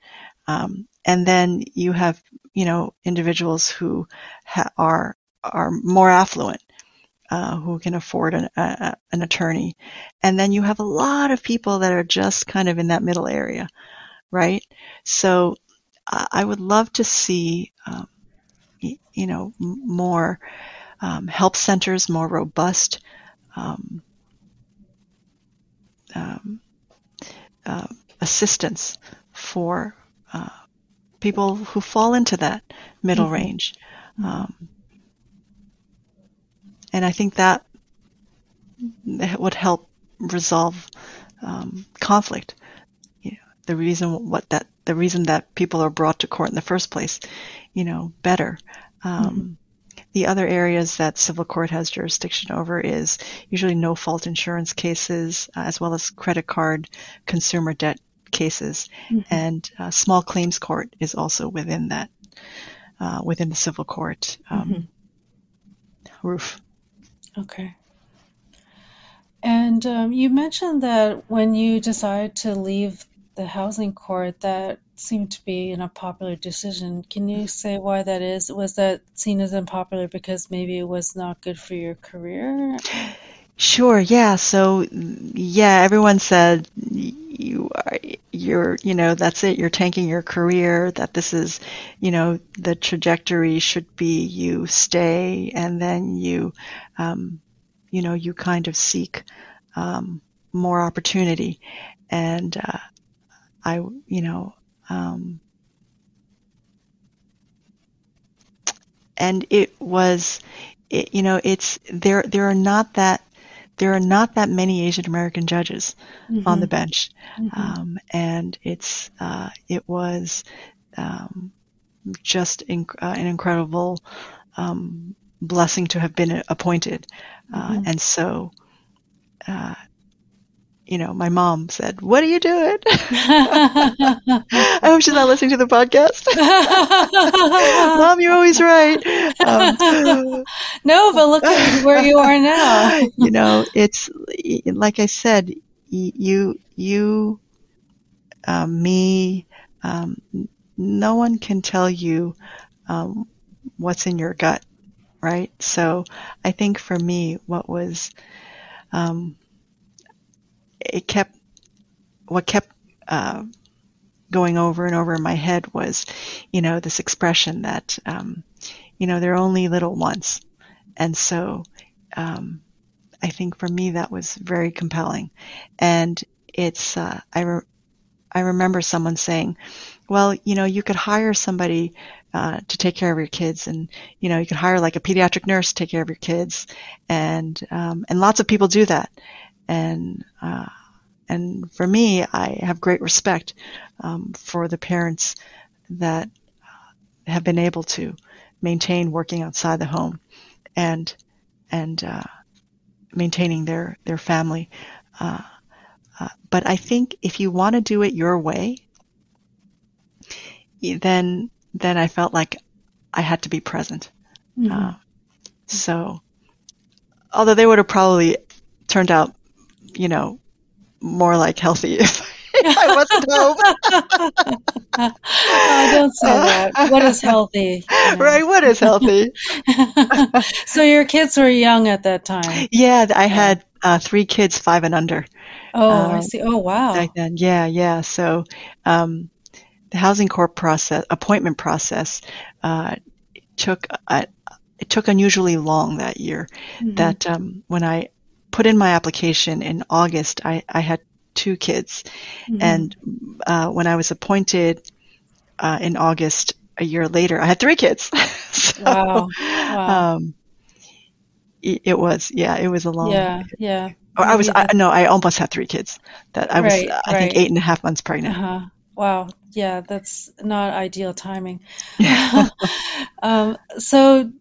um, and then you have you know individuals who ha- are are more affluent uh, who can afford an, a, an attorney. And then you have a lot of people that are just kind of in that middle area, right? So uh, I would love to see, um, you know, m- more um, help centers, more robust um, um, uh, assistance for uh, people who fall into that middle Mhm. range. Um, and I think that would help resolve um, conflict. You know, the reason what that the reason that people are brought to court in the first place, you know, better. Um, The other areas that civil court has jurisdiction over is usually no fault insurance cases, uh, as well as credit card consumer debt cases, Mhm. and uh, small claims court is also within that uh, within the civil court um, Mhm. roof. Okay. And um, you mentioned that when you decided to leave the housing court, that seemed to be an unpopular decision. Can you say why that is? Was that seen as unpopular because maybe it was not good for your career? Sure, yeah. So, yeah, everyone said you are, you're, you know, that's it. You're tanking your career. That this is, you know, the trajectory should be you stay and then you, um, you know, you kind of seek um, more opportunity. And uh, I, you know, um, and it was, it, you know, it's there. There are not that there are not that many Asian American judges mm-hmm. on the bench, mm-hmm. um, and it's uh, it was um, just inc- uh, an incredible um, blessing to have been appointed, uh, mm-hmm. and so. Uh, you know, my mom said, "What are you doing?" I hope she's not listening to the podcast. mom, you're always right. Um, no, but look at where you are now. you know, it's like I said, you, you, um, me, um, no one can tell you um, what's in your gut, right? So I think for me, what was um, it kept what kept uh, going over and over in my head was, you know, this expression that, um, you know, they're only little once, and so um, I think for me that was very compelling, and it's uh, I re- I remember someone saying, well, you know, you could hire somebody uh, to take care of your kids, and you know, you could hire like a pediatric nurse to take care of your kids, and um, and lots of people do that, and uh, and for me, I have great respect um, for the parents that have been able to maintain working outside the home and and uh, maintaining their their family. Uh, uh, but I think if you want to do it your way, then then I felt like I had to be present. Mm-hmm. Uh, so, although they would have probably turned out, you know, more like healthy if I wasn't home. oh, don't say that. What is healthy? Right, what is healthy? so your kids were young at that time? Yeah, I had uh, three kids, five and under. Oh, um, I see. Oh, wow. Back then, yeah, yeah. So um, the housing court process, appointment process, uh, took uh, it took unusually long that year. Mm-hmm. That um, when I put in my application in August, I, I had two kids. Mm-hmm. And uh, when I was appointed uh, in August a year later, I had three kids. so, wow. wow. Um, it, it, was, yeah, it was a long. Yeah, yeah. Or I was, I, no, I almost had three kids. That I was, right, I right. think, eight and a half months pregnant. Uh-huh. Wow. Yeah, that's not ideal timing. um, so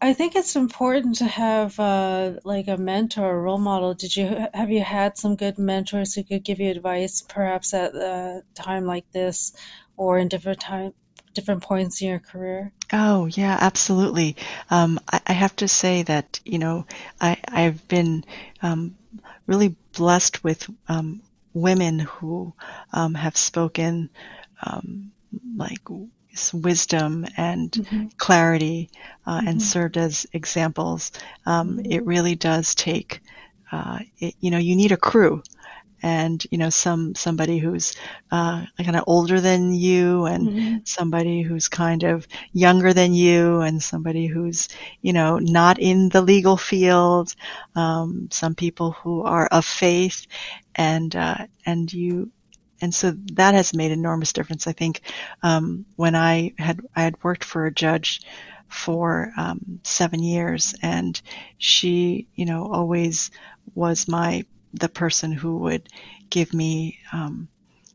I think it's important to have uh, like a mentor, a role model. Did you have you had some good mentors who could give you advice, perhaps at a time like this, or in different time, different points in your career? Oh yeah, absolutely. Um, I, I, have to say that you know I I've been um, really blessed with um, women who um, have spoken um, like wisdom and mm-hmm. clarity uh, mm-hmm. and served as examples. Um, it really does take, uh, it, you know, you need a crew and you know some somebody who's uh, kind of older than you and mm-hmm. somebody who's kind of younger than you and somebody who's you know not in the legal field um, some people who are of faith and uh, and you and so that has made enormous difference. I think um, when I had I had worked for a judge for um, seven years, and she, you know, always was my the person who would give me um,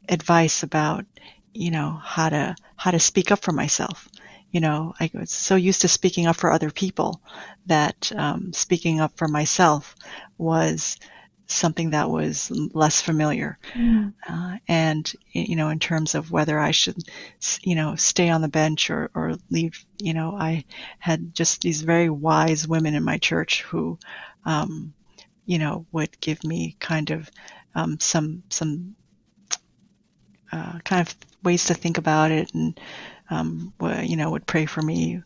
advice about, you know, how to how to speak up for myself. You know, I was so used to speaking up for other people that um, speaking up for myself was something that was less familiar. Mm. Uh, and, you know, in terms of whether I should, you know, stay on the bench or, or leave, you know, I had just these very wise women in my church who, um, you know, would give me kind of um, some, some uh, kind of ways to think about it, and um, you know, would pray for me,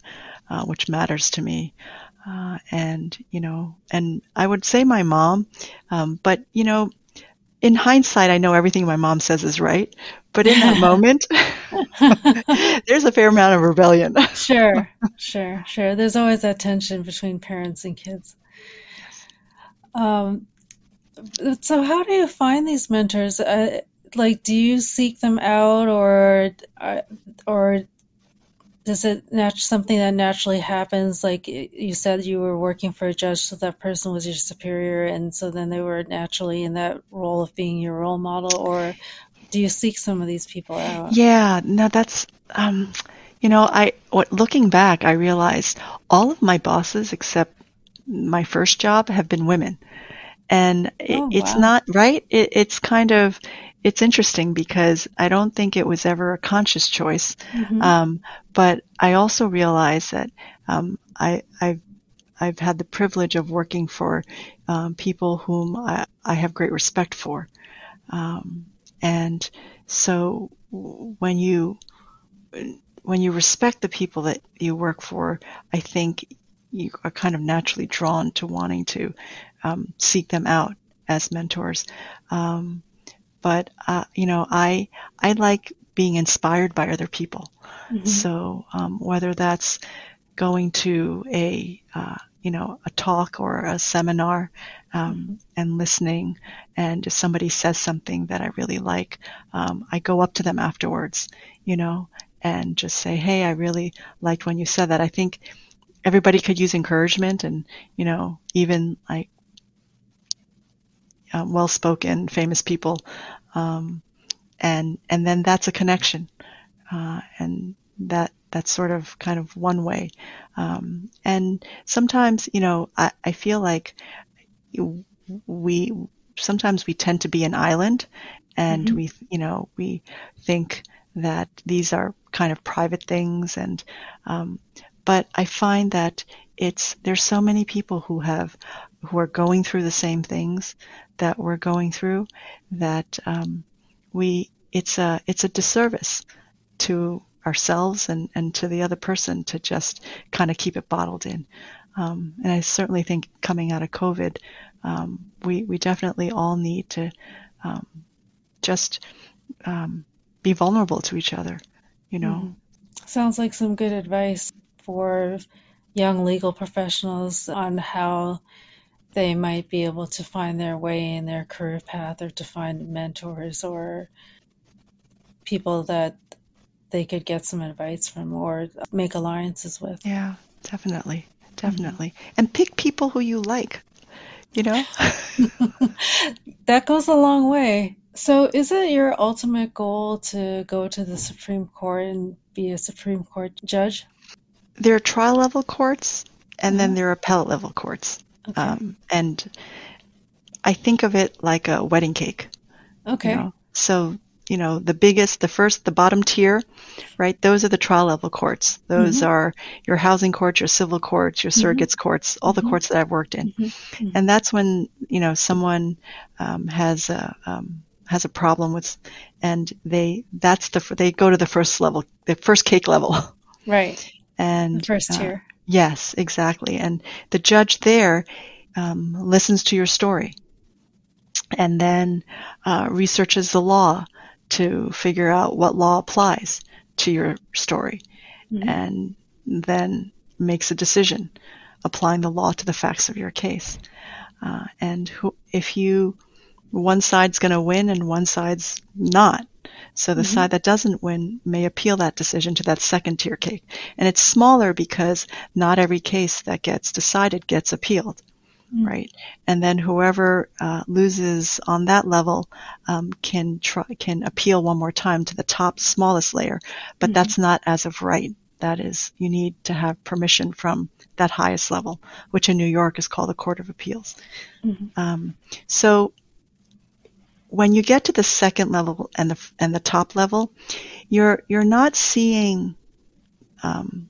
uh, which matters to me. Uh, and you know, and I would say my mom, um, but you know, in hindsight, I know everything my mom says is right, but in that moment, there's a fair amount of rebellion. sure, sure, sure. There's always that tension between parents and kids. Um, so, how do you find these mentors? Uh, like, do you seek them out, or uh, or is it nat- something that naturally happens? Like you said, you were working for a judge, so that person was your superior, and so then they were naturally in that role of being your role model, or do you seek some of these people out? Yeah, no, that's um, you know, I what, looking back, I realized all of my bosses except my first job have been women, and it, oh, it's not right. It, it's kind of it's interesting because I don't think it was ever a conscious choice. Mm-hmm. Um, but I also realize that um, I, I've I've had the privilege of working for um, people whom I, I, have great respect for, um, and so when you when you respect the people that you work for, I think you are kind of naturally drawn to wanting to um, seek them out as mentors. Um, but uh, you know, I I like being inspired by other people. Mm-hmm. So um, whether that's going to a uh, you know a talk or a seminar um, mm-hmm. and listening, and if somebody says something that I really like, um, I go up to them afterwards, you know, and just say, "Hey, I really liked when you said that." I think everybody could use encouragement, and you know, even like um, well-spoken, famous people, um, and and then that's a connection, uh, and that that's sort of kind of one way. Um, and sometimes, you know, I, I feel like we sometimes we tend to be an island, and mm-hmm. we, you know, we think that these are kind of private things, and um, but I find that it's there's so many people who have who are going through the same things that we're going through that um, we it's a it's a disservice to ourselves and, and to the other person to just kind of keep it bottled in. Um, and I certainly think coming out of COVID, um, we we definitely all need to um, just um, be vulnerable to each other. You know, mm-hmm. sounds like some good advice for young legal professionals on how they might be able to find their way in their career path or to find mentors or people that they could get some advice from or make alliances with. Yeah, definitely. Definitely. Mm-hmm. And pick people who you like, you know? that goes a long way. So, is it your ultimate goal to go to the Supreme Court and be a Supreme Court judge? There are trial level courts and mm-hmm. then there are appellate level courts. Okay. Um, and I think of it like a wedding cake. Okay. You know? So, you know, the biggest, the first, the bottom tier, right? Those are the trial level courts. Those mm-hmm. are your housing courts, your civil courts, your surrogates mm-hmm. courts, all the mm-hmm. courts that I've worked in. Mm-hmm. Mm-hmm. And that's when, you know, someone um, has a, um, has a problem with, and they, that's the, they go to the first level, the first cake level. Right. And the first uh, tier. Uh, Yes, exactly. And the judge there um, listens to your story and then uh, researches the law to figure out what law applies to your story mm-hmm. and then makes a decision applying the law to the facts of your case. Uh, and who, if you, one side's going to win and one side's not, so the mm-hmm. side that doesn't win may appeal that decision to that second tier case. And it's smaller because not every case that gets decided gets appealed. Mm-hmm. Right, and then whoever uh, loses on that level um, can try can appeal one more time to the top smallest layer, but mm-hmm. that's not as of right. That is, you need to have permission from that highest level, which in New York is called the Court of Appeals. Mm-hmm. Um, so when you get to the second level and the and the top level, you're you're not seeing um,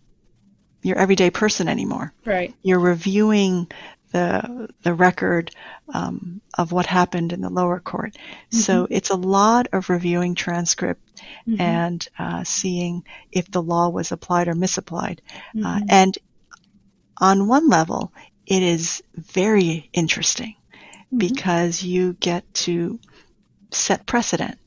your everyday person anymore. Right. You're reviewing the the record um, of what happened in the lower court. Mm-hmm. So it's a lot of reviewing transcript mm-hmm. and uh, seeing if the law was applied or misapplied. Uh, mm-hmm. Uh, and on one level, it is very interesting mm-hmm. because you get to set precedent.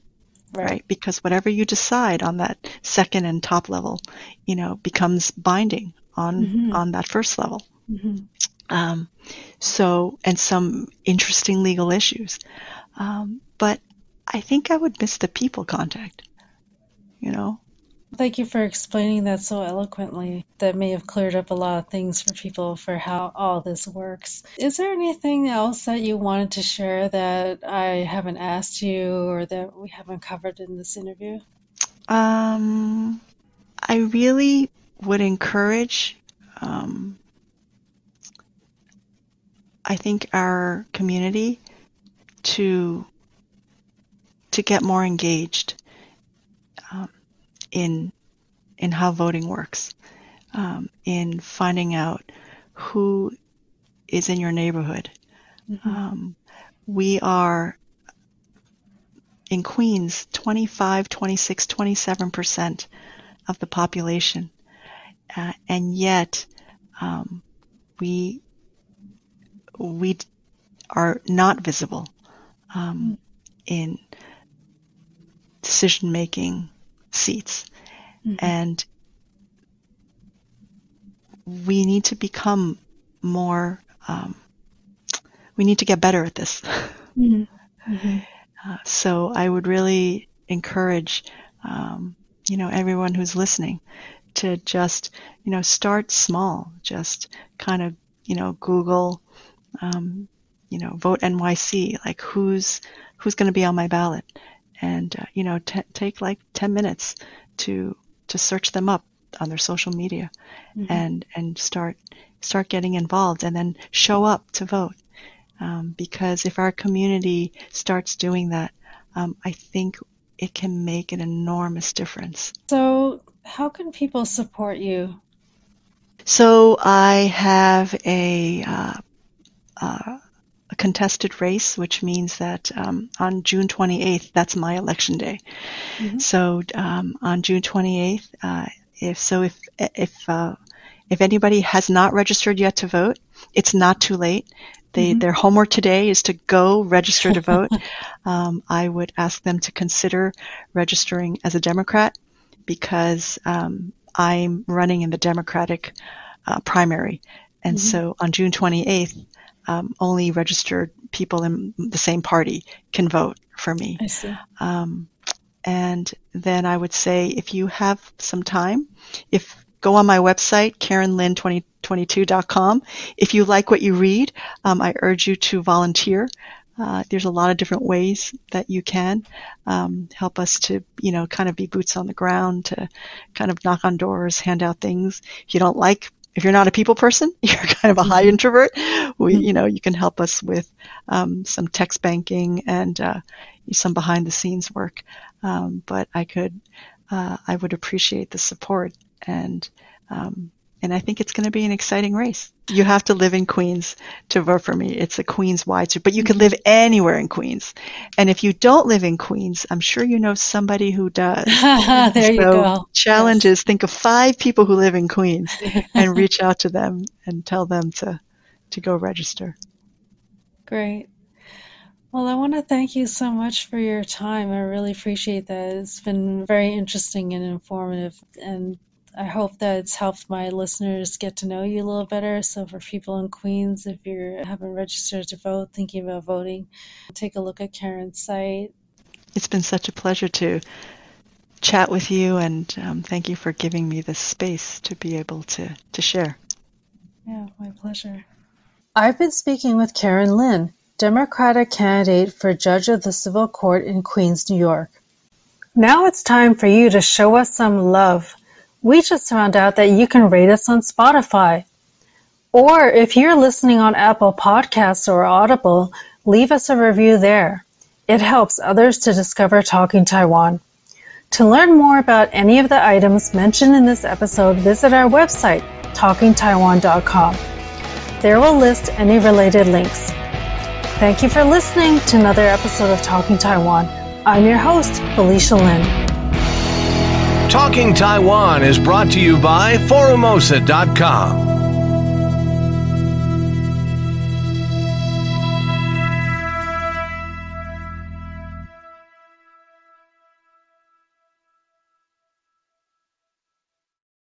Right. right. Because whatever you decide on that second and top level, you know, becomes binding on mm-hmm. on that first level. Mm-hmm. Um, so, and some interesting legal issues. Um, but I think I would miss the people contact, you know? Thank you for explaining that so eloquently. That may have cleared up a lot of things for people for how all this works. Is there anything else that you wanted to share that I haven't asked you or that we haven't covered in this interview? Um, I really would encourage um, I think our community to to get more engaged in in how voting works, um, in finding out who is in your neighborhood. Mm-hmm. Um, we are in Queens 25, 26, 27 percent of the population, uh, and yet um, we we are not visible um, in decision making seats. Mm-hmm. And we need to become more, um, we need to get better at this. Mm-hmm. Mm-hmm. Uh, so I would really encourage, um, you know, everyone who's listening to just, you know, start small. Just kind of, you know, Google um, you know, vote NYC, like who's who's going to be on my ballot, and uh, you know, t- take like ten minutes to to search them up on their social media, mm-hmm. and and start start getting involved, and then show up to vote. Um, because if our community starts doing that, um, I think it can make an enormous difference. So, how can people support you? So, I have a uh, uh, a contested race, which means that um, on June 28th, that's my election day. Mm-hmm. So um, on June 28th, uh, if so, if if uh, if anybody has not registered yet to vote, it's not too late. They, mm-hmm. Their homework today is to go register to vote. um, I would ask them to consider registering as a Democrat because um, I'm running in the Democratic uh, primary. And mm-hmm. so on June 28th, um, only registered people in the same party can vote for me. I see. Um, and then I would say if you have some time, if go on my website, karenlin2022.com. If you like what you read, um, I urge you to volunteer. Uh, there's a lot of different ways that you can um, help us to, you know, kind of be boots on the ground, to kind of knock on doors, hand out things. If you don't like if you're not a people person, you're kind of a high mm-hmm. introvert, we, mm-hmm. you know, you can help us with um, some text banking and uh, some behind the scenes work. Um, but I could, uh, I would appreciate the support and um, and I think it's going to be an exciting race. You have to live in Queens to vote for me. It's a Queens wide, but you can live anywhere in Queens. And if you don't live in Queens, I'm sure you know somebody who does. there so you go. Challenge is think of five people who live in Queens and reach out to them and tell them to, to go register. Great. Well, I want to thank you so much for your time. I really appreciate that. It's been very interesting and informative and I hope that it's helped my listeners get to know you a little better. So, for people in Queens, if you haven't registered to vote, thinking about voting, take a look at Karen's site. It's been such a pleasure to chat with you, and um, thank you for giving me this space to be able to, to share. Yeah, my pleasure. I've been speaking with Karen Lin, Democratic candidate for Judge of the Civil Court in Queens, New York. Now it's time for you to show us some love. We just found out that you can rate us on Spotify. Or if you're listening on Apple Podcasts or Audible, leave us a review there. It helps others to discover Talking Taiwan. To learn more about any of the items mentioned in this episode, visit our website, talkingtaiwan.com. There we'll list any related links. Thank you for listening to another episode of Talking Taiwan. I'm your host, Felicia Lin. Talking Taiwan is brought to you by Forumosa.com